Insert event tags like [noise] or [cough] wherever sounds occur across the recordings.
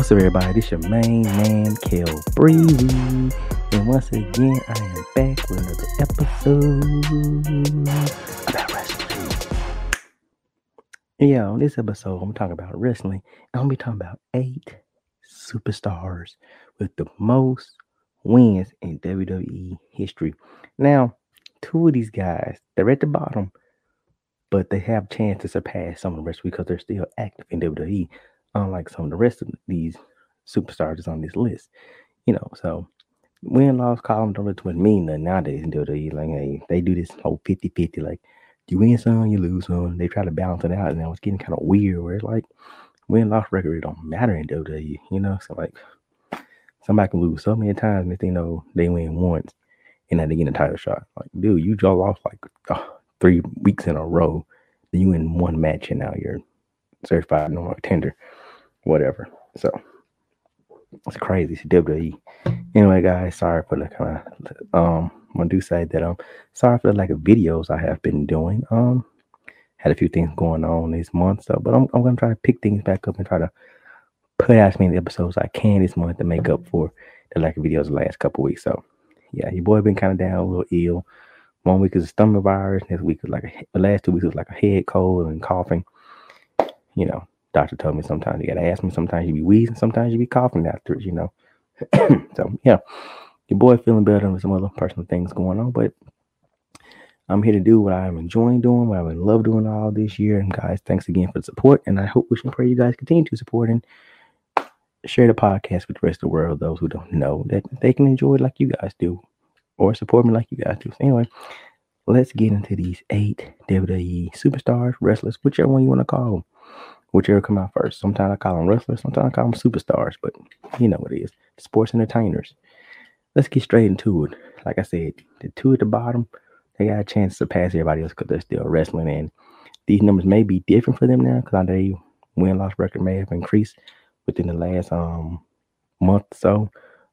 What's up, everybody? This is your main man, Kel Breezy. And once again, I am back with another episode about wrestling. Yeah, on this episode, I'm talking about wrestling. I'm gonna be talking about eight superstars with the most wins in WWE history. Now, two of these guys, they're at the bottom, but they have chance to surpass some of the rest because they're still active in WWE unlike some of the rest of these superstars on this list. You know, so win loss column don't really mean nothing nowadays in WWE. Like, hey, they do this whole 50 50, like, you win some, you lose some. They try to balance it out, and now it's getting kind of weird where it's like win loss record it don't matter in WWE, you know? So, like, somebody can lose so many times and they know they win once and then they get a title shot. Like, dude, you just lost like uh, three weeks in a row. Then you win one match and now you're certified normal contender whatever. So it's crazy. WWE. Anyway, guys, sorry for the kind of um. I do say that I'm um, sorry for the lack of videos I have been doing. Um, had a few things going on this month, so but I'm I'm gonna try to pick things back up and try to put out as many episodes I can this month to make up for the lack of videos the last couple weeks. So yeah, your boy been kind of down, a little ill. One week is a stomach virus. Next week is like a, the last two weeks was like a head cold and coughing. You know, Doctor told me sometimes you gotta ask me. Sometimes you be wheezing, sometimes you be coughing after it, you know. [clears throat] so yeah, your boy feeling better with some other personal things going on, but I'm here to do what I'm enjoying doing, what I've love doing all this year. And guys, thanks again for the support. And I hope, wish, and pray you guys continue to support and share the podcast with the rest of the world. Those who don't know that they can enjoy it like you guys do, or support me like you guys do. So anyway, let's get into these eight WWE superstars, wrestlers, whichever one you want to call them whichever come out first. Sometimes I call them wrestlers, sometimes I call them superstars, but you know what it is. Sports entertainers. Let's get straight into it. Like I said, the two at the bottom, they got a chance to pass everybody else because they're still wrestling. And these numbers may be different for them now because I know they win loss record may have increased within the last um month or so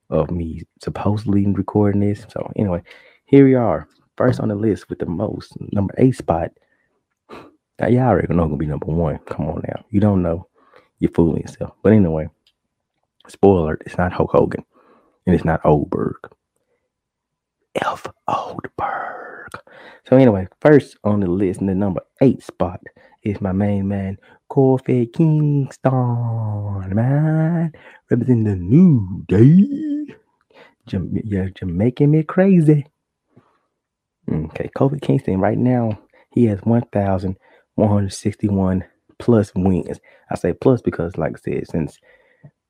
of me supposedly recording this. So anyway, here we are. First on the list with the most, number eight spot now, y'all already know gonna be number one. Come on now. You don't know. You're fooling yourself. But anyway, spoiler, it's not Hulk Hogan. And it's not Goldberg. F. Goldberg. So anyway, first on the list in the number eight spot is my main man, Kofi Kingston, man. Representing the New Day. Yeah, Jamaican me crazy. Mm, okay, Kofi Kingston right now, he has 1,000 161 plus wins. I say plus because, like I said, since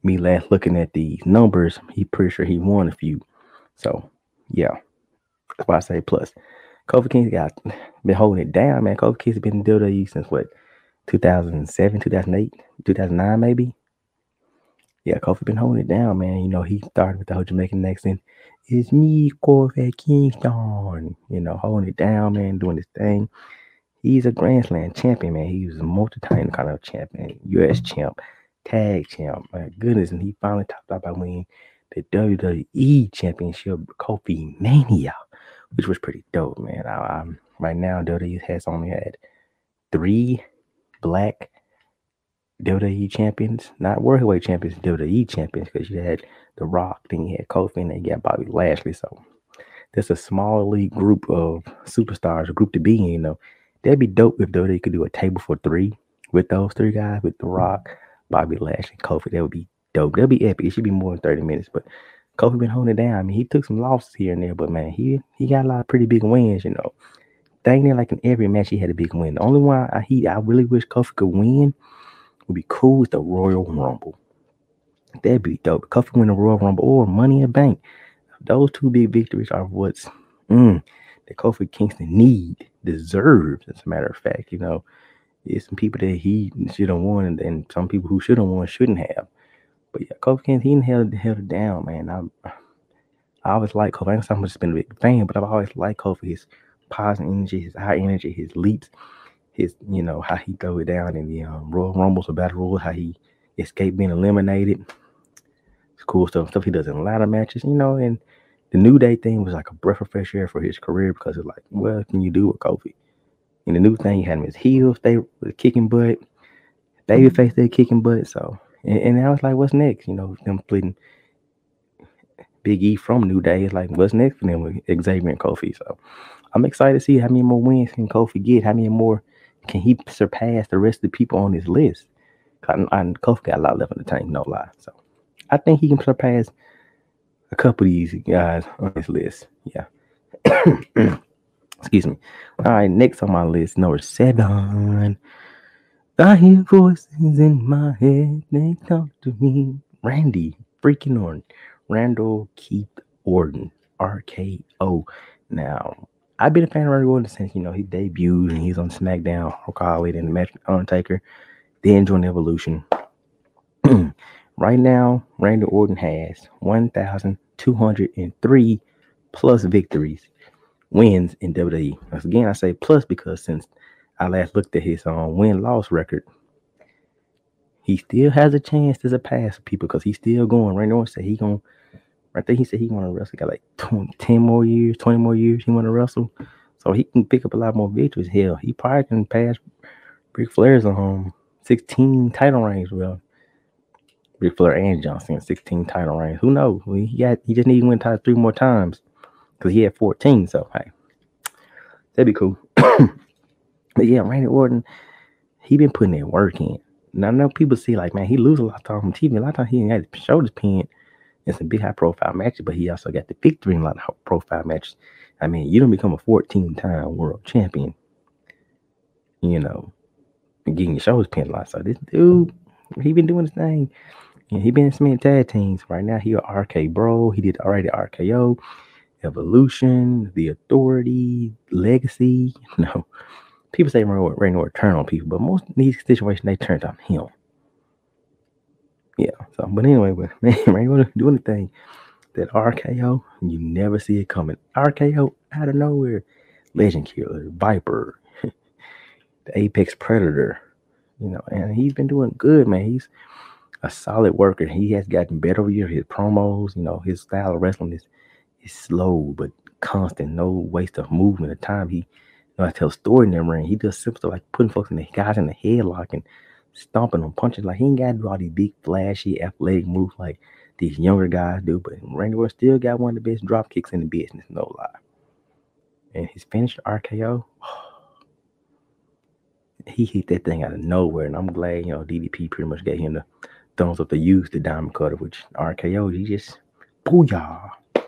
me last looking at the numbers, he pretty sure he won a few. So yeah, that's why I say plus. Kofi Kingston got been holding it down, man. Kofi Kingston been in WWE since what 2007, 2008, 2009, maybe. Yeah, Kofi been holding it down, man. You know, he started with the whole Jamaican accent. It's me, Kofi Kingston. You know, holding it down, man, doing his thing. He's a Grand Slam champion, man. He was a multi-time kind of champion, U.S. champ, tag champ. My goodness, and he finally topped out by winning the WWE Championship, Kofi Mania, which was pretty dope, man. I, I'm, right now, WWE has only had three black WWE champions, not world heavyweight champions, WWE champions, because you had The Rock, then you had Kofi, and then you got Bobby Lashley. So there's a small elite group of superstars, a group to be in, you know. That'd be dope if though they could do a table for three with those three guys, with The Rock, Bobby Lashley, and Kofi. That would be dope. That'd be epic. It should be more than 30 minutes. But Kofi been holding it down. I mean, he took some losses here and there, but man, he he got a lot of pretty big wins, you know. Dang near like in every match he had a big win. The only one I he I really wish Kofi could win would be cool with the Royal Rumble. That'd be dope. Kofi win the Royal Rumble or Money in Bank. Those two big victories are what's mm, that Kofi Kingston need, deserves, as a matter of fact. You know, it's some people that he should have won, and, and some people who should have won shouldn't have. But yeah, Kofi Kingston, he held, held it down, man. I, I always like Kofi. I ain't so just been a big fan, but I've always liked Kofi. His positive energy, his high energy, his leaps, his, you know, how he throw it down in the um, Royal Rumbles or Battle Royal, how he escaped being eliminated. It's cool stuff, stuff he does in ladder matches, you know, and the New Day thing was like a breath of fresh air for his career because it's like, what can you do with Kofi? And the new thing, he had him his heels, they were uh, kicking butt, babyface, mm-hmm. they kicking butt. So And, and now it's like, what's next? You know, them splitting Big E from New Day. It's like, what's next for them with Xavier and Kofi? So I'm excited to see how many more wins can Kofi get. How many more can he surpass the rest of the people on his list? And, and Kofi got a lot left in the tank, no lie. So I think he can surpass a couple of these guys on his list. Yeah. [coughs] Excuse me. All right, next on my list, number seven. I hear voices in my head. They talk to me. Randy freaking Orton. Randall Keith Orton. RKO. Now, I've been a fan of Randy Orton since, you know, he debuted and he's on SmackDown, Hulk Hogan, and the match Undertaker. Then joined Evolution. [clears throat] right now, Randy Orton has 1,203 plus victories, wins in WWE. Again, I say plus because since I last looked at his um, win loss record, he still has a chance to surpass people because he's still going. Randy Orton said he going I think he said he want to wrestle. Got like 20, 10 more years, 20 more years he want to wrestle. So he can pick up a lot more victories. Hell, he probably can pass Ric Flair's um 16 title reigns. Well, Ric Flair and John Cena's 16 title reigns. Who knows? He got he just need to win title three more times because he had 14. So hey, that'd be cool. [coughs] but yeah, Randy Orton, he been putting that work in. Now I know people see like, man, he lose a lot of time on TV. A lot of times he ain't got his shoulders pinned in some big high profile matches, but he also got the victory in a lot of high profile matches. I mean, you don't become a 14 time world champion, you know, getting your shoulders pinned a lot. So this dude, he been doing his thing. And he been in some tag teams. Right now, he a RK Bro. He did already RKO, Evolution, The Authority, Legacy. [laughs] You know, people say Randy Orton turn on people, but most of these situations they turned on him. Yeah. So, but anyway, but [laughs] man, Randy Orton doing the thing that RKO, you never see it coming. RKO out of nowhere, Legend Killer, Viper, [laughs] the Apex Predator, you know, and he's been doing good, man. He's a solid worker. He has gotten better over year. His promos, you know, his style of wrestling is is slow but constant. No waste of movement. The time he you know, I tell story in the ring. He does simple stuff like putting folks in the guys in the headlock and stomping them, punching. Like he ain't got to do all these big, flashy, athletic moves like these younger guys do. But Randy Orton still got one of the best drop kicks in the business, no lie. And his finished RKO, [sighs] he hit that thing out of nowhere. And I'm glad, you know, DDP pretty much gave him the thumbs up to use the diamond cutter, which RKO, he just booyah. I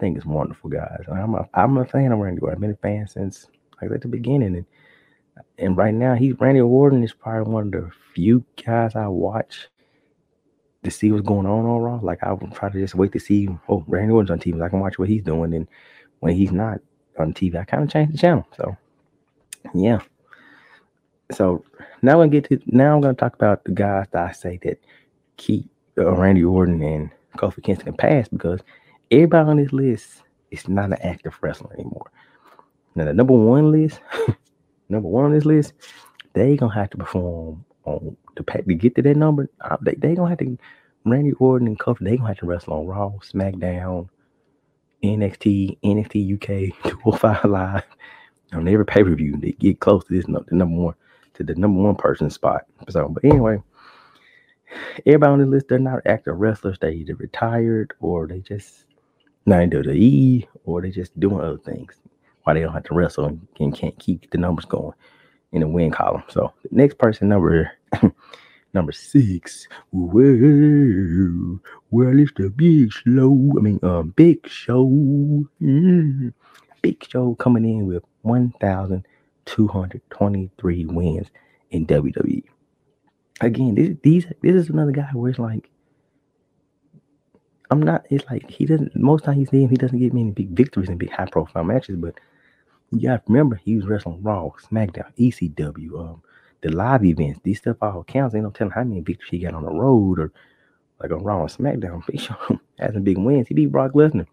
think it's wonderful, guys. I'm a I'm a fan of Randy Orton. I've been a fan since like at the beginning, and and right now he's Randy Orton is probably one of the few guys I watch to see what's going on on Raw. Like I would try to just wait to see. Oh, Randy Orton's on TV. I can watch what he's doing, and when he's not on TV, I kind of change the channel. So yeah. So now I get to now I'm gonna talk about the guys that I say that keep uh, Randy Orton and Kofi Kingston pass because everybody on this list is not an active wrestler anymore. Now the number one list, [laughs] number one on this list, they gonna have to perform on pack to get to that number. Uh, they they gonna have to Randy Orton and Kofi. They gonna have to wrestle on Raw, SmackDown, NXT, NXT UK, [laughs] 205 Live on every pay per view. They get close to this number, the number one to the number one person spot. So, but anyway, everybody on the list, they're not active wrestlers. They either retired or they just not into the E or they just doing other things why they don't have to wrestle and, and can't keep the numbers going in the win column. So the next person, number [laughs] number six, well, well, it's the big slow. I mean, um, big show, mm, big show coming in with one thousand two hundred twenty-three wins in WWE. Again, this these this is another guy where it's like. I'm not. It's like he doesn't. Most times he's him, he doesn't get many big victories and big high profile matches. But you got to remember, he was wrestling Raw, SmackDown, ECW, um, the live events. These stuff all counts. Ain't no telling how many victories he got on the road or like on Raw SmackDown. [laughs] Big Show some big wins. He beat Brock Lesnar.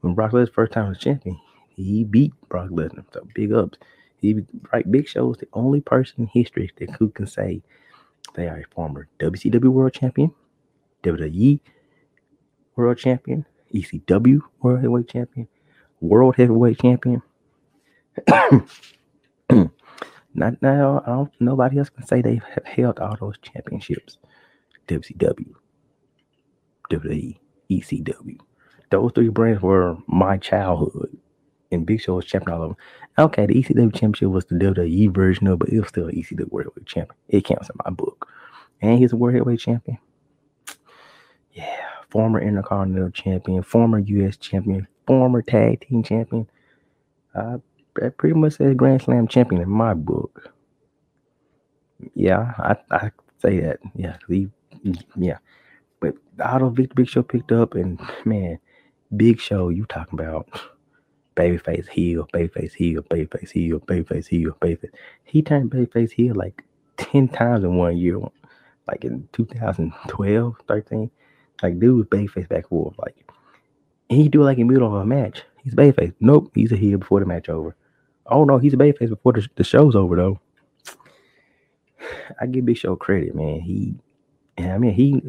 When Brock Lesnar first time was champion, he beat Brock Lesnar. So big ups. He right Big Show is the only person in history that who can say they are a former WCW World Champion, WWE World Champion, ECW World Heavyweight Champion, World Heavyweight Champion, [coughs] Not now. I don't. Nobody else can say they have held all those championships WCW, WWE, ECW. Those three brands were my childhood. And Big Show was champion all of them. Okay, the ECW championship was the WWE version of, but it was still ECW World Heavyweight champion. It counts in my book. And he's a World Heavyweight champion. Yeah, former Intercontinental champion, former U.S. champion, former tag team champion. Uh, pretty much says Grand Slam champion in my book. Yeah, I, I say that. Yeah, he, yeah. But auto Victor Big Show picked up, and man, Big Show, you talking about babyface heel, babyface heel, babyface heel, babyface heel, babyface. He turned babyface heel like 10 times in one year, like in 2012, 13. Like, dude was babyface back forth. Like, he do it like in the middle of a match. He's babyface. Nope, he's a heel before the match over. Oh no, he's a babyface before the, the show's over though. I give Big Show credit, man. He, and I mean, he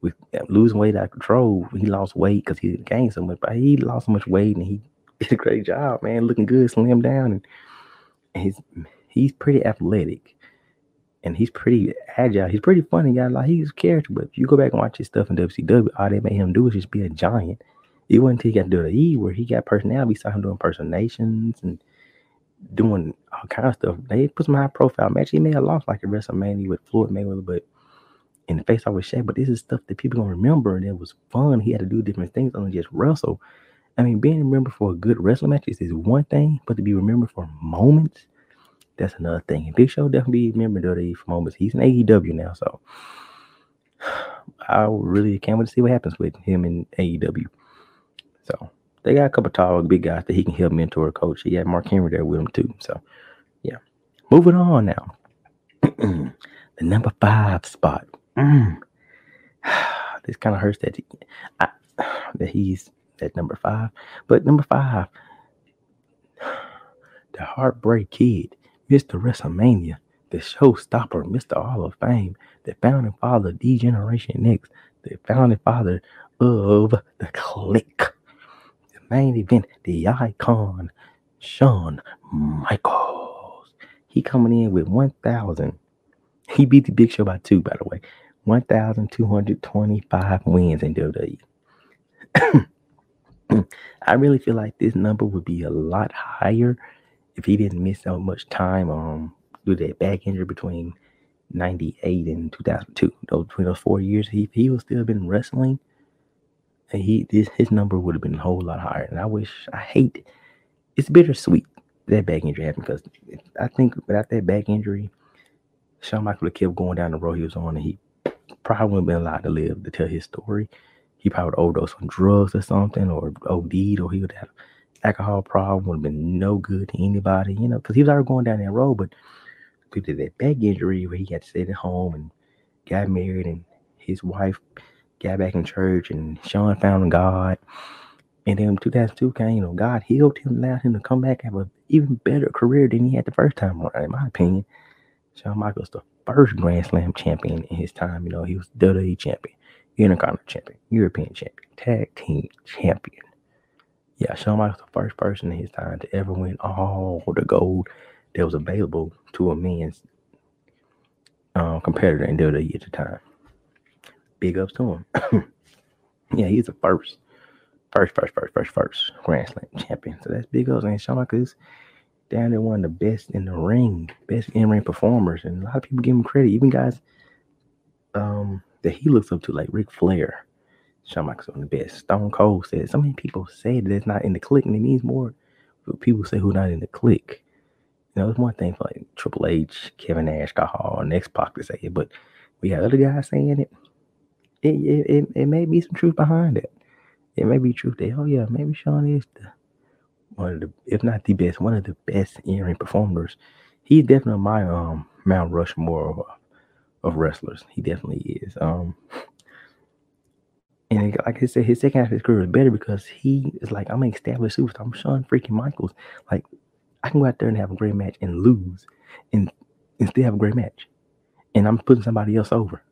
with losing weight out of control. He lost weight because he gained so much, but he lost so much weight and he did a great job, man. Looking good, slim down, and, he's he's pretty athletic and he's pretty agile. He's pretty funny. Got like he's a character, but if you go back and watch his stuff in WCW, all they made him do is just be a giant. It wasn't until he got to do the E where he got personality. We saw him doing impersonations and doing all kind of stuff. They put some high profile match. He may have lost like a WrestleMania with Floyd Mayweather, but in the face off with Shaq. But this is stuff that people gonna remember, and it was fun. He had to do different things other than just wrestle. I mean, being remembered for a good wrestling match is is one thing, but to be remembered for moments, that's another thing. And Big Show definitely be remembered WWE for moments. He's in AEW now, so I really can't wait to see what happens with him in AEW. So they got a couple tall, big guys that he can help mentor, coach. He had Mark Henry there with him too. So yeah, moving on now. [clears throat] the number five spot. Mm. [sighs] this kind of hurts that he, I, that he's at number five. But number five, [sighs] the Heartbreak Kid, Mr. WrestleMania, the showstopper, Mr. Hall of Fame, the founding father D Generation X, the founding father of the Clique, the main event, the icon, Shawn Michaels. He coming in with 1,000. He beat the Big Show by two, by the way. 1,225 wins in WWE. [clears throat] [clears throat] I really feel like this number would be a lot higher if he didn't miss so much time um due to that back injury between 98 and 2002. Those between those four years, he he was still been wrestling, and he this his number would have been a whole lot higher. And I wish I hate it's bittersweet that back injury happened because I think without that back injury, Shawn Michaels would have kept going down the road he was on, and he probably wouldn't have been allowed to live to tell his story he probably would overdose on drugs or something, or OD'd, or he would have alcohol problem. Would have been no good to anybody, you know, because he was already going down that road. But due to that back injury, where he had to stay at home and got married, and his wife got back in church, and Shawn found God. And then 2002 came, you know, God healed him, allowed him to come back and have an even better career than he had the first time around, in my opinion. Shawn Michaels, the first Grand Slam champion in his time, you know, he was WWE champion. Intercontinental champion, European champion, tag team champion. Yeah, Shawn Michaels was the first person in his time to ever win all the gold that was available to a men's uh, competitor in WWE at the time. Big ups to him. [coughs] yeah, he's the first, first, first, first, first, first Grand Slam champion. So that's big ups. And Shawn Michaels down there one of the best in the ring, best in ring performers. And a lot of people give him credit, even guys um that he looks up to, like Ric Flair. Shawn Michaels of the best. Stone Cold said so many people say that it's not in the Clique, and it means more. But people say who not in the Clique. You know, it's one thing for like Triple H, Kevin Nash, Scott Hall, and X Pac to say it, but we have other guys saying it. It, it, it, it may be some truth behind it. It may be truth that oh yeah, maybe Shawn is the one of the, if not the best, one of the best in-ring performers. He's definitely my um Mount Rushmore of wrestlers. He definitely is. Um, and like I said, his second half of his career is better because he is like, I'm an established superstar. I'm Shawn freaking Michaels. Like, I can go out there and have a great match and lose and, and still have a great match. And I'm putting somebody else over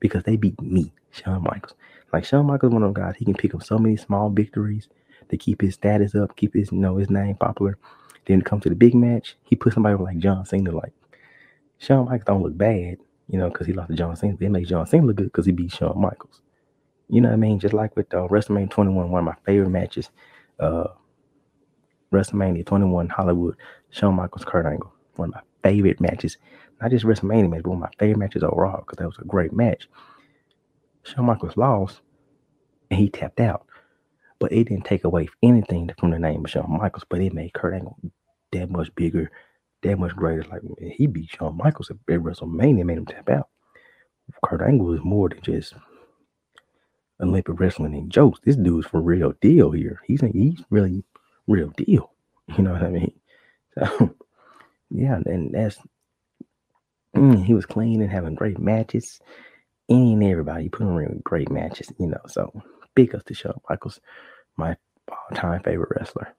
because they beat me, Shawn Michaels. Like Shawn Michaels, one of those guys, he can pick up so many small victories to keep his status up, keep his you know his name popular. Then come to the big match, he put somebody like John Cena. Like Shawn Michaels don't look bad, you know, because he lost to John Cena. It makes John Cena look good because he beat Shawn Michaels. You know what I mean? Just like with uh, WrestleMania 21, one of my favorite matches, uh, WrestleMania 21 Hollywood, Shawn Michaels, Kurt Angle. One of my favorite matches. Not just WrestleMania match, but one of my favorite matches overall because that was a great match. Shawn Michaels lost and he tapped out. But it didn't take away anything from the name of Shawn Michaels, but it made Kurt Angle that much bigger, that much greater. Like he beat Shawn Michaels at WrestleMania, made him tap out. Kurt Angle was more than just Olympic wrestling and jokes. This dude's for real deal here. He's he's really real deal. [laughs] You know what I mean? So yeah, and that's mm, he was clean and having great matches. Any and everybody put him in great matches, you know. So big ups to Shawn Michaels, my all-time favorite wrestler.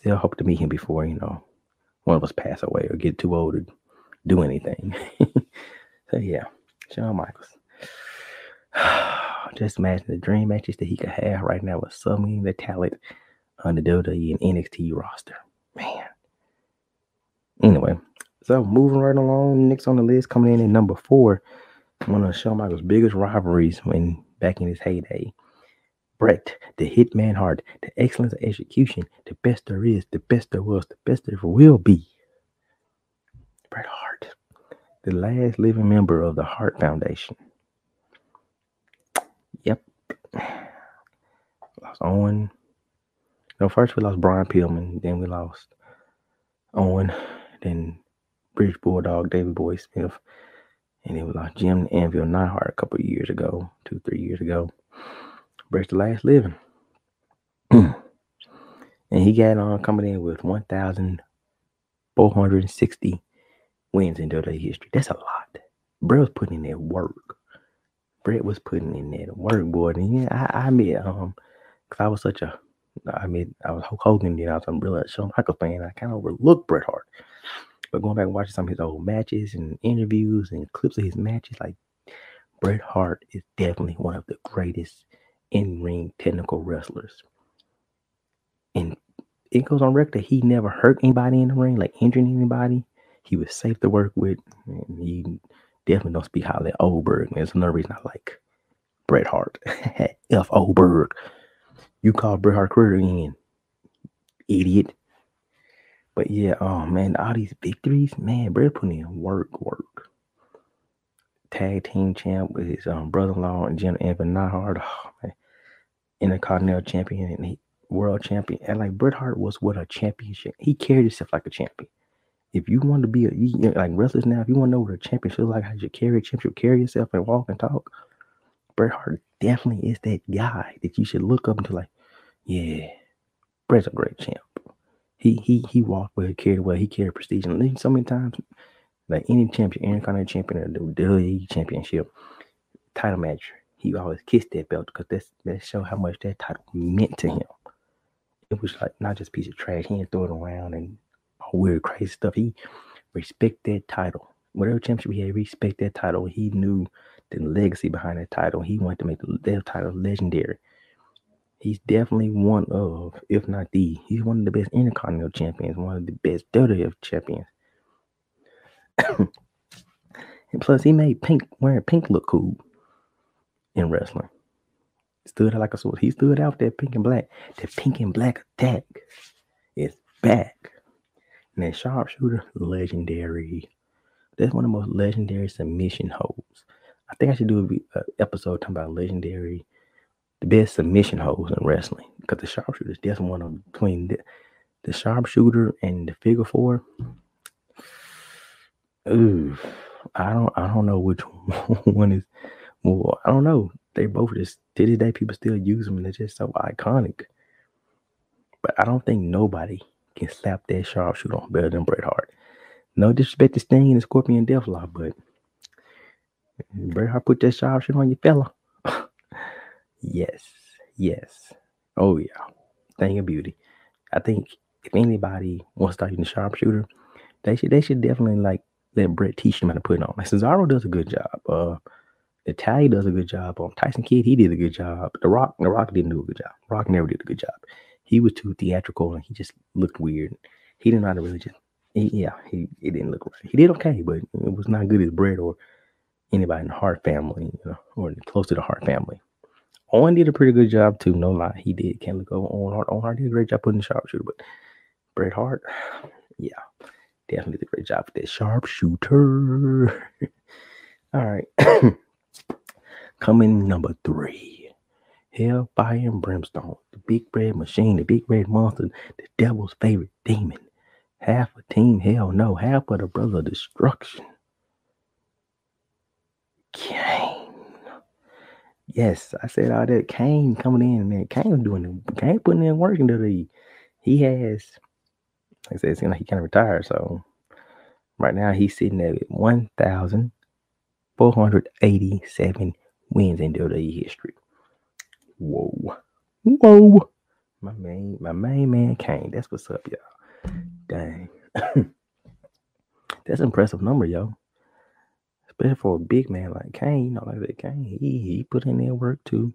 Still hope to meet him before, you know, one of us pass away or get too old to do anything. [laughs] so yeah, Shawn Michaels. [sighs] Just imagine the dream matches that he could have right now with so many the talent on the WWE and NXT roster. Man. Anyway, so moving right along, next on the list coming in at number four, one of Shawn Michaels' biggest rivalries when back in his heyday. Bret, the Hitman Hart, the excellence of execution, the best there is, the best there was, the best there will be. Bret Hart, the last living member of the Hart Foundation. Yep. Lost Owen. No, first we lost Brian Pillman, then we lost Owen, then British Bulldog, Davey Boy Smith, and then we lost Jim Anvil Neidhart a couple years ago, two, three years ago. Bret's the last living. and he got on coming in with 1,460 wins in WWE history. That's a lot. Bret was putting in that work. Bret was putting in that work, boy. And yeah, I, I admit, um, cause I was such a, I mean, I was Hulk Hogan, then I was a real Shawn Michaels fan. I kind of overlooked Bret Hart. But going back and watching some of his old matches and interviews and clips of his matches, like Bret Hart is definitely one of the greatest in ring technical wrestlers. And it goes on record that he never hurt anybody in the ring, like injuring anybody. He was safe to work with. And he definitely don't speak highly of Goldberg. There's another reason I like Bret Hart. [laughs] F. Goldberg. You call Bret Hart career in, idiot. But yeah, oh man, all these victories, man, Bret putting in work, work. Tag team champ with his um, brother-in-law and Jim Anvil Neidhart. [sighs] Oh man, Intercontinental champion and he, world champion. And like Bret Hart was what a championship. He carried himself like a champion. If you want to be a you, like wrestlers now, if you want to know what a champion feels like, how you carry a championship, carry yourself and walk and talk. Bret Hart definitely is that guy that you should look up to. Like, yeah, Bret's a great champ. He he he walked well, he carried well, he carried prestige. And so many times, like any champion, Intercontinental champion or the WWE championship title match, he always kissed that belt because that's that show how much that title meant to him. It was like not just piece of trash. He didn't throw it around and all weird crazy stuff. He respect that title. Whatever championship he had, respect that title. He knew the legacy behind that title. He wanted to make the, that title legendary. He's definitely one of, if not the, he's one of the best Intercontinental champions, one of the best WWF champions. [coughs] and plus, he made pink wearing pink look cool in wrestling. Stood like a sword. He stood out there pink and black. The pink and black attack is back. And that sharpshooter, legendary. That's one of the most legendary submission holds. I think I should do an episode talking about legendary the best submission holds in wrestling because the sharpshooter is definitely one of between the, the sharpshooter and the figure four. Ooh, I don't I don't know which [laughs] one is more. I don't know. They both just to this day people still use them and they're just so iconic. But I don't think nobody can slap that sharpshooter on better than Bret Hart. No disrespect to Sting and Scorpion Deathlock, but Bret Hart put that sharpshooter on your fella. [laughs] Yes, yes. Oh yeah, thing of beauty. I think if anybody wants to start using the sharpshooter, they should they should definitely like let Bret teach them how to put it on. Like Cesaro does a good job. Uh Natalya does a good job. on Tyson Kidd, he did a good job. The Rock, The Rock didn't do a good job. Rock never did a good job. He was too theatrical and he just looked weird. He didn't know how to really just he, yeah, he it didn't look right. He did okay, but it was not good as Bret or anybody in the Hart family, you know, or close to the Hart family. Owen did a pretty good job too, no lie. He did. Can't look over Owen Hart. Owen Hart did a great job putting the sharpshooter, but Bret Hart, [sighs] yeah, definitely did a great job with that sharpshooter. [laughs] All right. [coughs] Coming number three. Hell, fire, and brimstone. The big red machine, the big red monster, the devil's favorite demon. Half a team, hell no, half of the brother destruction. Kane. Yes, I said all that. Kane coming in, man. Kane was doing Kane putting in work into the he has like I said, it seems like he kind of retired. So right now he's sitting at 1,487 wins in WWE history. Whoa. Whoa. My main, my main man Kane. That's what's up, y'all. Dang. [laughs] That's impressive number, yo. Especially for a big man like Kane, you know, like that Kane, he, he put in their work too.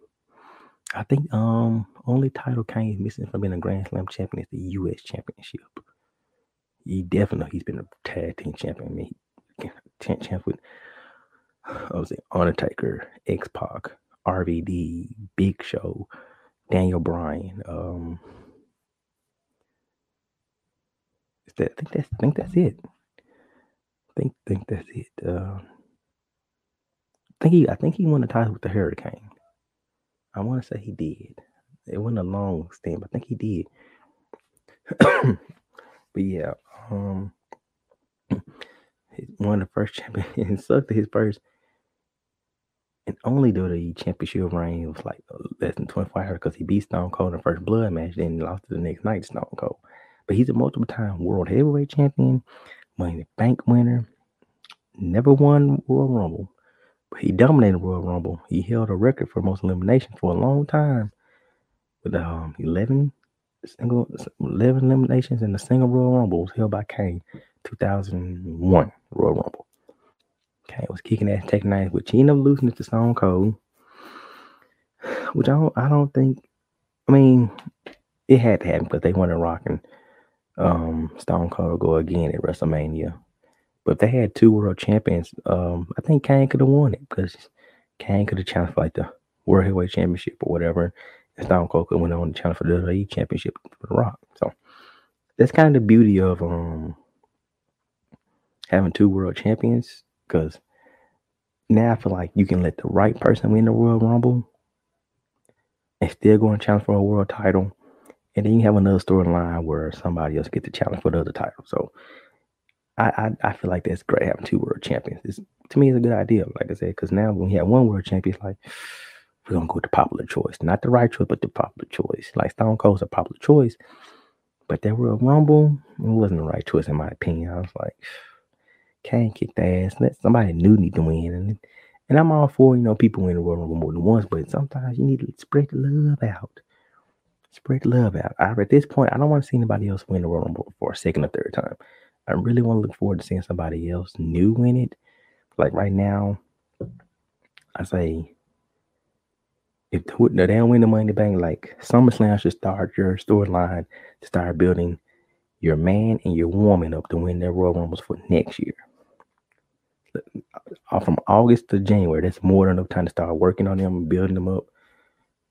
I think um only title Kane is missing from being a Grand Slam champion is the US championship. He definitely he's been a tag team champion. I mean, [laughs] champ, champ with I was it Undertaker, X Pac, RVD, Big Show, Daniel Bryan. Um, that I think that's I think that's it. I think think that's it. Uh, I think he I think he won the title with the Hurricane. I want to say he did. It wasn't a long stint, but I think he did. [coughs] but yeah, um, one of the first [laughs] champions. It sucked that his first and only do the championship reign was like less than 24 hours because he beat Stone Cold in the first blood match, then he lost to the next night Stone Cold. But he's a multiple time world heavyweight champion, money bank winner, never won Royal Rumble. But he dominated Royal Rumble. He held a record for most eliminations for a long time with um 11 single 11 eliminations in the single Royal Rumble was held by Kane 2001 Royal Rumble. Kane was kicking ass, taking ass, which he ended up losing it to Stone Cold. Which I don't, I don't think. I mean, it had to happen because they wanted rocking um, Stone Cold go again at WrestleMania. But if they had two world champions, um, I think Kane could have won it because Kane could have challenged for like the World Heavyweight Championship or whatever. And Stone Cold could have went on the challenge for the WWE Championship for The Rock. So that's kind of the beauty of um having two world champions because now I feel like you can let the right person win the Royal Rumble and still go and challenge for a world title. And then you have another storyline where somebody else gets the challenge for the other title. So I, I, I feel like that's great having two world champions. It's, to me, it's a good idea. Like I said, because now when you have one world champion, it's like we're gonna go with the popular choice, not the right choice, but the popular choice. Like Stone Cold's a popular choice, but that Royal Rumble it wasn't the right choice in my opinion. I was like, can't kick the ass. Let somebody new need to win, and and I'm all for you know people win the Royal Rumble more than once, but sometimes you need to spread the love out. Spread the love out. I, at this point, I don't want to see anybody else win the Royal Rumble for a second or third time. I really want to look forward to seeing somebody else new win it. Like right now, I say if they don't win the money bank, like SummerSlam should start your storyline to start building your man and your woman up to win their Royal Rumbles for next year. Uh, from August to January, that's more than enough time to start working on them building them up.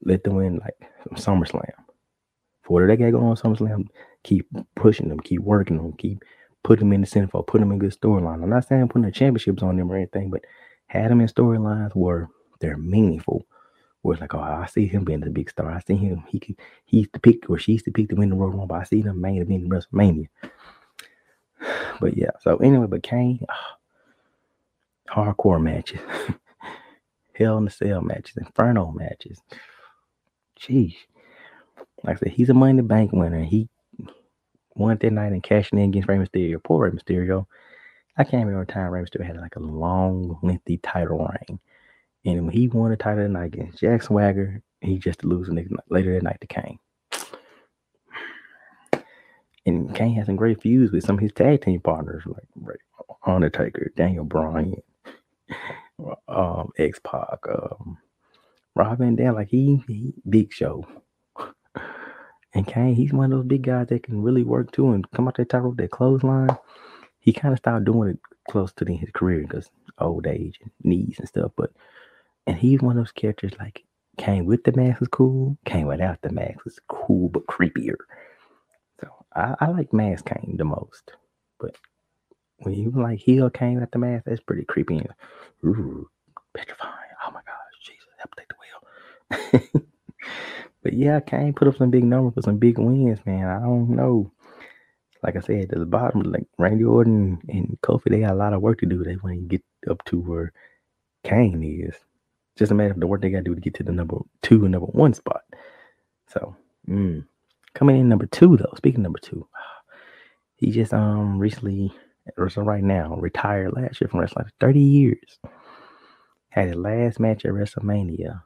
Let them win like SummerSlam. For what they got going on SummerSlam, keep pushing them, keep working on them, keep putting them in the center for, put them in good storyline. I'm not saying putting the championships on them or anything, but had them in storylines where they're meaningful where it's like, oh, I see him being the big star. I see him. He could, he's the pick or she's the pick to win the Royal Rumble. I see them main event in WrestleMania. [sighs] But yeah, so anyway, but Kane, oh, hardcore matches, [laughs] Hell in the Cell matches, Inferno matches. Jeez, like I said, he's a Money Bank winner. He won that night and cashing in against Rey Mysterio. Poor Rey Mysterio. I can't remember time Rey Mysterio had like a long, lengthy title reign. And when he won the title that night against Jack Swagger, he just lose later that night to Kane. And Kane has some great feuds with some of his tag team partners, like Undertaker, Daniel Bryan, um, X Pac, um, Rob Van Dam. Like he, he, Big Show. And Kane, he's one of those big guys that can really work too and come out there top rope that clothesline. He kind of started doing it close to the, end of his career because old age and knees and stuff. But and he's one of those characters like Kane with the mask is cool. Kane without the mask is cool but creepier. So I, I like Mask Kane the most. But when you like heel came at the mask, that's pretty creepy and ooh, petrifying. Oh my gosh, Jesus, help take the wheel. [laughs] but yeah, Kane put up some big numbers for some big wins, man. I don't know. Like I said, at the bottom, like Randy Orton and Kofi, they got a lot of work to do. They want to get up to where Kane is. Just a matter of the work they got to do to get to the number two and number one spot. So, mm. coming in number two though. Speaking number two, [sighs] he just um recently, wrestling right now, retired last year from wrestling 30 years. Had his last match at WrestleMania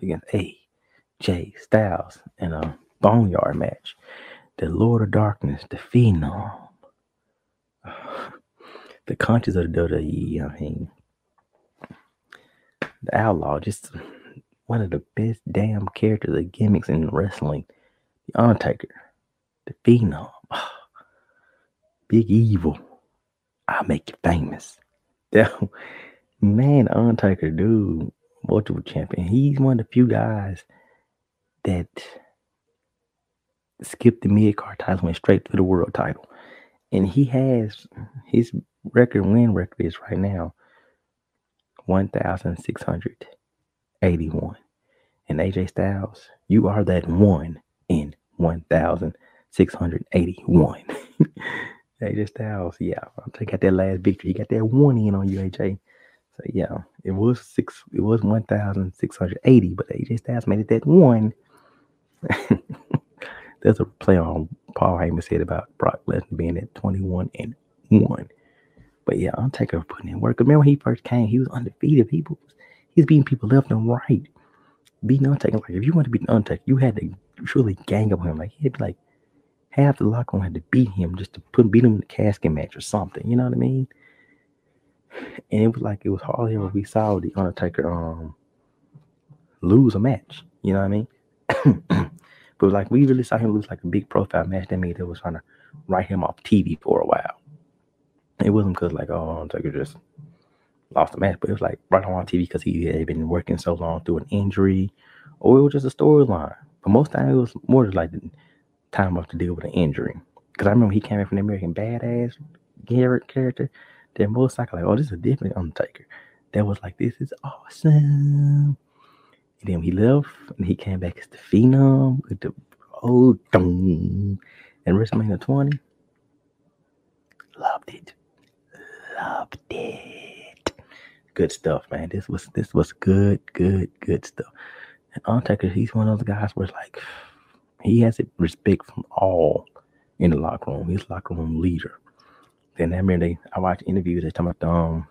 against AJ Styles in a Boneyard match. The Lord of Darkness, the Phenom, [sighs] the conscience of the WWE. I mean, the Outlaw, just one of the best damn characters of gimmicks in wrestling. The Undertaker, the Phenom, [sighs] Big Evil. I'll make you famous. Man, Undertaker, dude, multiple champion. He's one of the few guys that skipped the mid card title, went straight to the world title. And he has his record win record is right now 1,681. And AJ Styles, you are that one in 1,681. [laughs] AJ Styles, yeah, take out that last victory. You got that one in on you, AJ. So yeah, it was six, it was 1,680, but AJ Styles made it that one. [laughs] There's a play on Paul Heyman said about Brock Lesnar being at 21 and 1. But yeah, Undertaker putting in work. Remember when he first came, he was undefeated. People, he was beating people left and right. Beating Undertaker. Like if you want to beat Undertaker, you had to truly gang up on him. Like he'd be like half the locker room had to beat him just to put beat him in the casket match or something. You know what I mean? And it was like it was hardly ever we saw the Undertaker um lose a match. You know what I mean? [coughs] but like we really saw him lose like a big profile match that made it was trying to write him off TV for a while. It wasn't because like oh Undertaker just lost the match, but it was like right on TV because he had been working so long through an injury, or it was just a storyline. But most times it was more just like time off to deal with an injury. Because I remember he came in from the American Badass Garrett character. Then most like oh this is a different Undertaker. That was like this is awesome. And then he left and he came back as the Phenom with the old oh, and WrestleMania 20. Loved it loved it. Good stuff, man. This was this was good, good, good stuff. And Undertaker, he's one of those guys where it's like he has respect from all in the locker room. He's locker room leader. Then I remember they I watched interviews they talking about the um,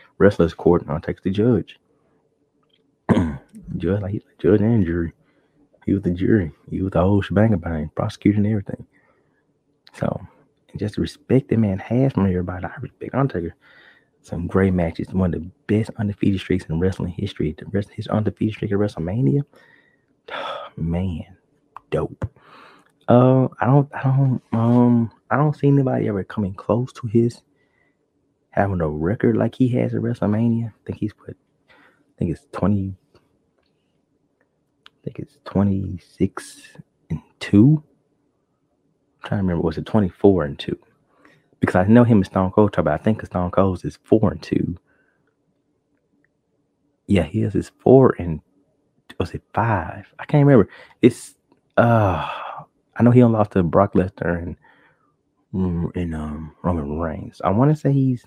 [laughs] wrestlers court and Undertaker's the judge. [clears throat] judge like, judge and jury. He was the jury. He was the whole shebang bang, prosecuting everything. So just respect that man has from everybody. I respect Undertaker. Some great matches. One of the best undefeated streaks in wrestling history. The rest his undefeated streak at WrestleMania. [sighs] man, dope. Uh, I don't, I don't, um, I don't see anybody ever coming close to his having a record like he has at WrestleMania. I think he's put, I think it's twenty. I think it's twenty six and two I'm trying to remember, was it 24 and 2? Because I know him and Stone Cold about, I think Stone Cold's is 4 and 2. Yeah, he is his 4 and, was it 5? I can't remember. It's, uh, I know he lost to Brock Lesnar and, and um, Roman Reigns. I want to say he's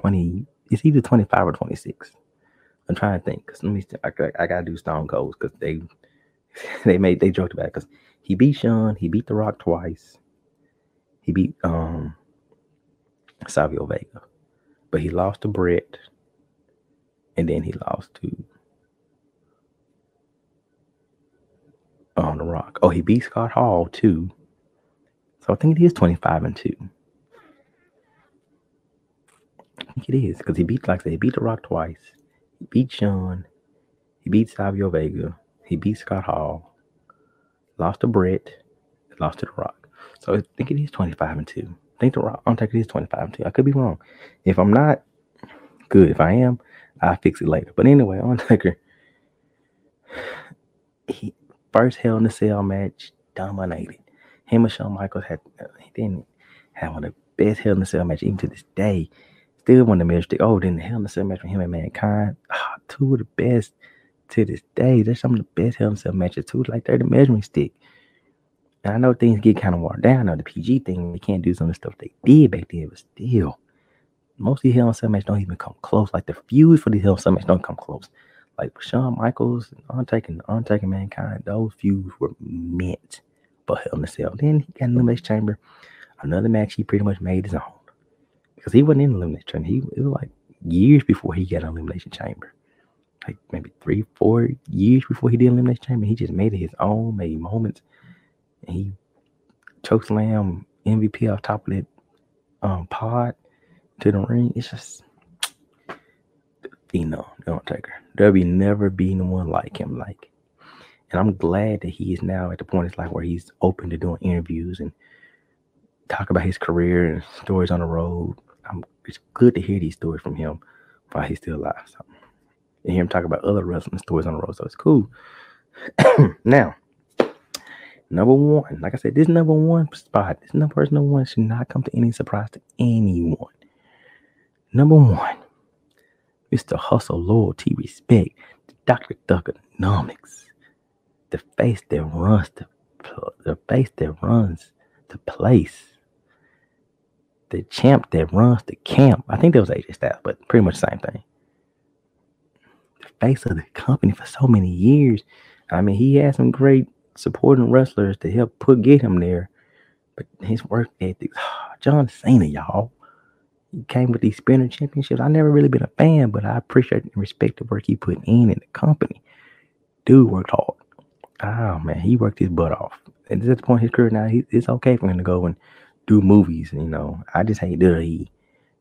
20, it's either 25 or 26. I'm trying to think because let me. I, I, I gotta do Stone Cold because they [laughs] they made they joked about because he beat Shawn. He beat The Rock twice. He beat um Savio Vega, but he lost to Bret, and then he lost to on The Rock. Oh, he beat Scott Hall too. So I think it is twenty five and two. I think it is because he beat, like I said, he beat The Rock twice. He beat Shawn. He beat Savio Vega. He beat Scott Hall. lost to Bret, lost to The Rock. So I think it is 25 and 2. I think The Rock, Undertaker is 25 and 2. I could be wrong. If I'm not, good. If I am, I'll fix it later. But anyway, [laughs] Undertaker, he first Hell in the Cell match dominated. Him and Shawn Michaels had, uh, he didn't have one of the best Hell in the Cell match even to this day. Still one of the measure Oh, then the Hell in the Cell match with him and Mankind. Oh, two of the best to this day. They're some of the best Hell in the Cell matches too. Like they're the measuring stick. And I know things get kind of watered down now. The PG thing, they can't do some of the stuff they did back then, but still, most of the Hell in Cell matches don't even come close. Like the feuds for the Hell in Cell match don't come close. Like Shawn Michaels, Undertaker, Undertaker, Mankind, those feuds were meant for Hell in the Cell. Then he got an Elimination Chamber, another match he pretty much made his own because he wasn't in the Elimination Chamber. He it was like years before he got an Elimination Chamber, like maybe three, four years before he did Elimination Chamber. He just made it his own, made moments, and he chokeslam MVP off top of that um, pod to the ring. It's just you know, Undertaker. There'll be never be no one like him. Like, and I'm glad that he is now at the point in his life where he's open to doing interviews and talk about his career and stories on the road. I'm, it's good to hear these stories from him while he's still alive. So, and hear him talk about other wrestling stories on the road. So it's cool. [clears throat] now, number one, like I said, this number one spot, this number person number one should not come to any surprise to anyone. Number one, Mr. Hustle, Loyalty, Respect, Dr. Thuganomics, the face that runs the the face that runs the place, the champ that runs the camp. I think that was AJ Styles, but pretty much the same thing. The face of the company for so many years. I mean, he had some great supporting wrestlers to help put get him there, but his work ethic, [sighs] John Cena, y'all he came with these spinner championships. I never really been a fan, but I appreciate and respect the work he put in in the company. Dude worked hard. Oh man, he worked his butt off. And at this point in his career now, he, it's okay for him to go and do movies. You know, I just hate that he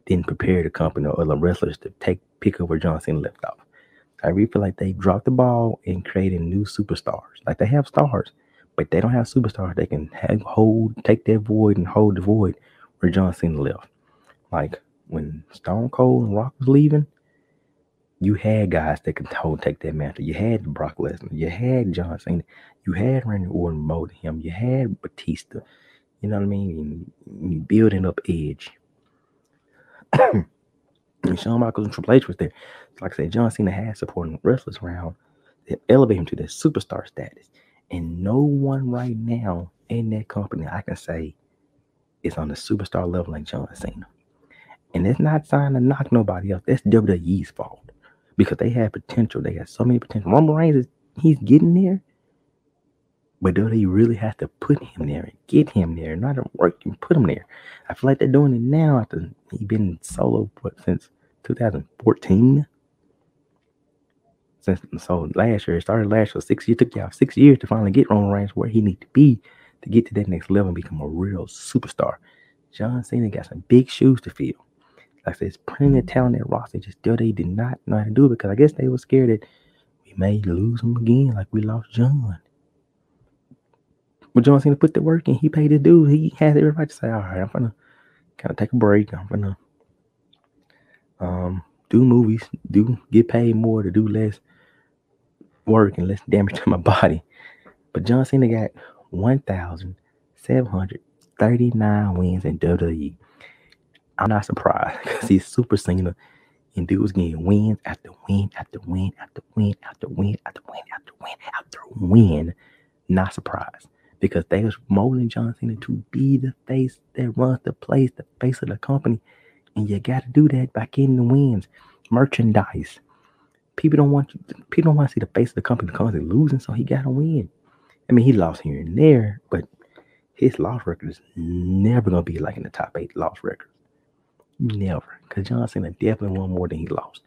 didn't prepare the company or the wrestlers to take pick up where John Cena left off. I really feel like they dropped the ball in creating new superstars. Like they have stars, but they don't have superstars. They can have, hold, take that void and hold the void where John Cena left. Like when Stone Cold and Rock was leaving, you had guys that could take that mantle. You had Brock Lesnar, you had John Cena, you had Randy Orton molding him, you had Batista. You know what I mean? And building up edge. [coughs] and Shawn Michaels and Triple H was there. Like I said, John Cena had supporting wrestlers around that elevate him to that superstar status. And no one right now in that company I can say is on the superstar level like John Cena. And it's not trying to knock nobody else. That's WWE's fault. Because they have potential. They got so many potential. Roman Reigns is he's getting there. But do they really have to put him there and get him there? Not to work and put him there. I feel like they're doing it now after he's been solo what, since 2014. Since so last year, it started last year, six years, took y'all six years to finally get Roman Reigns where he need to be to get to that next level and become a real superstar. John Cena got some big shoes to fill. Like I said, it's plenty of talent at roster. Just still they did not know how to do it because I guess they were scared that we may lose them again, like we lost John. But John Cena put the work in. He paid his dues. He has everybody to say, all right, I'm gonna kind of take a break. I'm gonna um do movies, do get paid more to do less work and less damage to my body. But John Cena got 1,739 wins in WWE. I'm not surprised because he's super Cena and dudes getting wins after win after win after win after win after win after win after win. Not surprised because they was molding John Cena to be the face that runs the place, the face of the company. And you got to do that by getting the wins, merchandise. People don't want you, people don't want to see the face of the company constantly losing, so he got to win. I mean, he lost here and there, but his loss record is never gonna be like in the top eight loss record. Never. Because John Cena definitely won more than he lost.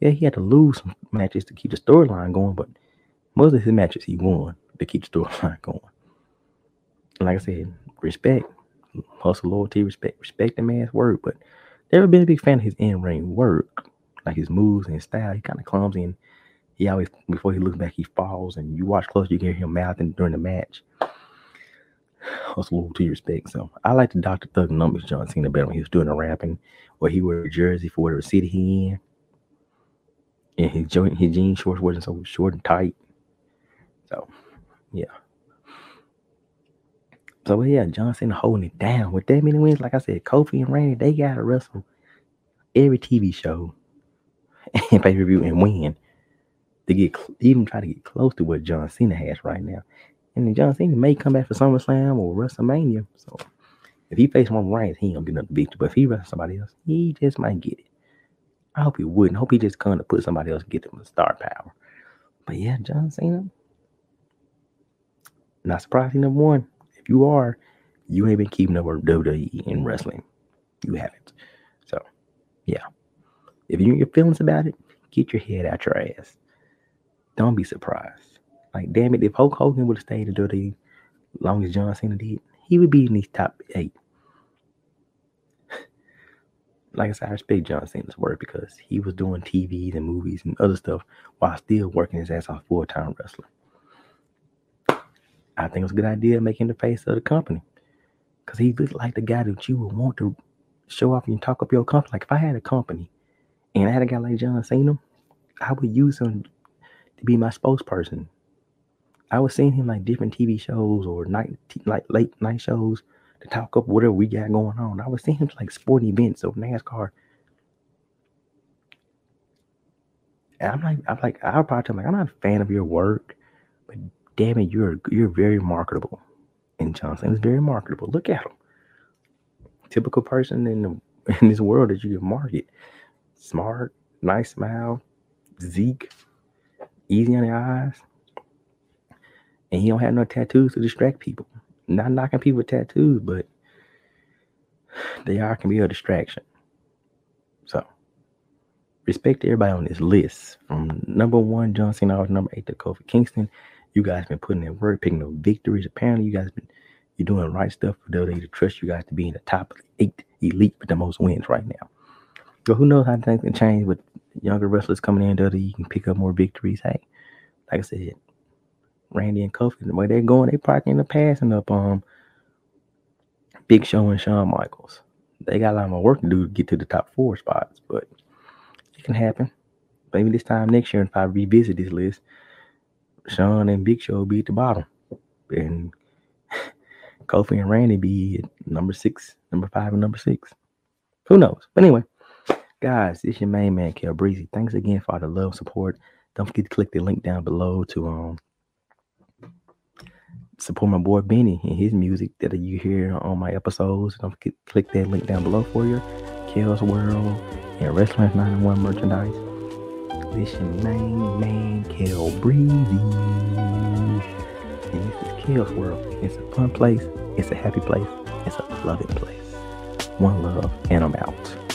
Yeah, he had to lose some matches to keep the storyline going, but most of his matches he won to keep the storyline [laughs] going. like I said, respect, hustle, loyalty, respect, respect the man's work. But never been a big fan of his in ring work, like his moves and his style. He kind of clumsy and he always, before he looks back, he falls. And you watch close, you can hear him mouthing during the match. Hustle to respect. So I like the Dr. Thuganomics John Cena better when he was doing the rapping, where he wore a jersey for whatever city he in. And his joint his jean shorts wasn't so short and tight. So yeah. So yeah, John Cena holding it down with that many wins. Like I said, Kofi and Randy, they gotta wrestle every TV show [laughs] and pay per view and win to get even try to get close to what John Cena has right now. And John Cena may come back for SummerSlam or WrestleMania. So if he faces Roman Reigns, he ain't gonna get another victory. But if he wrestles somebody else, he just might get it. I hope he wouldn't. I hope he just come to put somebody else get him a star power. But yeah, John Cena. Not surprising number one. If you are, you ain't been keeping up with WWE in wrestling. You haven't. So yeah. If you get feelings about it, get your head out your ass. Don't be surprised. Like, damn it, if Hulk Hogan would have stayed WWE long as John Cena did, he would be in these top eight. [laughs] like I said, I respect John Cena's work because he was doing TVs and movies and other stuff while still working his ass off full time wrestling. I think it was a good idea making the face of the company because he looked like the guy that you would want to show off and talk up your company. Like if I had a company and I had a guy like John Cena, I would use him to be my spokesperson. I was seeing him like different TV shows or night like late night shows to talk up whatever we got going on. I was seeing him like sporting events of NASCAR. And I'm like, I'm like, I'll probably tell him like, I'm not a fan of your work, but damn it, you're you're very marketable. And John Cena is very marketable. Look at him. Typical person in the [laughs] in this world that you can market. Smart, nice smile, Zeke, easy on the eyes. And he don't have no tattoos to distract people. Not knocking people with tattoos, but they are can be a distraction. So respect everybody on this list. From number one, John Cena, number eight to Kofi Kingston. You guys been putting in work, picking up victories. Apparently, you guys been you're doing right stuff for WWE to trust you guys to be in the top eight elite with the most wins right now. So who knows how things can change with younger wrestlers coming in WWE, you can pick up more victories. Hey, like I said, Randy and Kofi, the way they're going, they probably end up passing up um Big Show and Shawn Michaels. They got a lot more work to do to get to the top four spots, but it can happen. Maybe this time next year, if I revisit this list, Shawn and Big Show will be at the bottom, and [laughs] Kofi and Randy be at number six, number five, and number six. Who knows? But anyway, guys, it's your main man, Kel Breezy. Thanks again for all the love, and support. Don't forget to click the link down below to um support my boy Bennie and his music that you hear on my episodes. Don't forget click that link down below for your Kel's World and Wrestling 91 merchandise. This your main man, Kel Breezy. And this is Kel's World. It's a fun place. It's a happy place. It's a loving place. One love, and I'm out.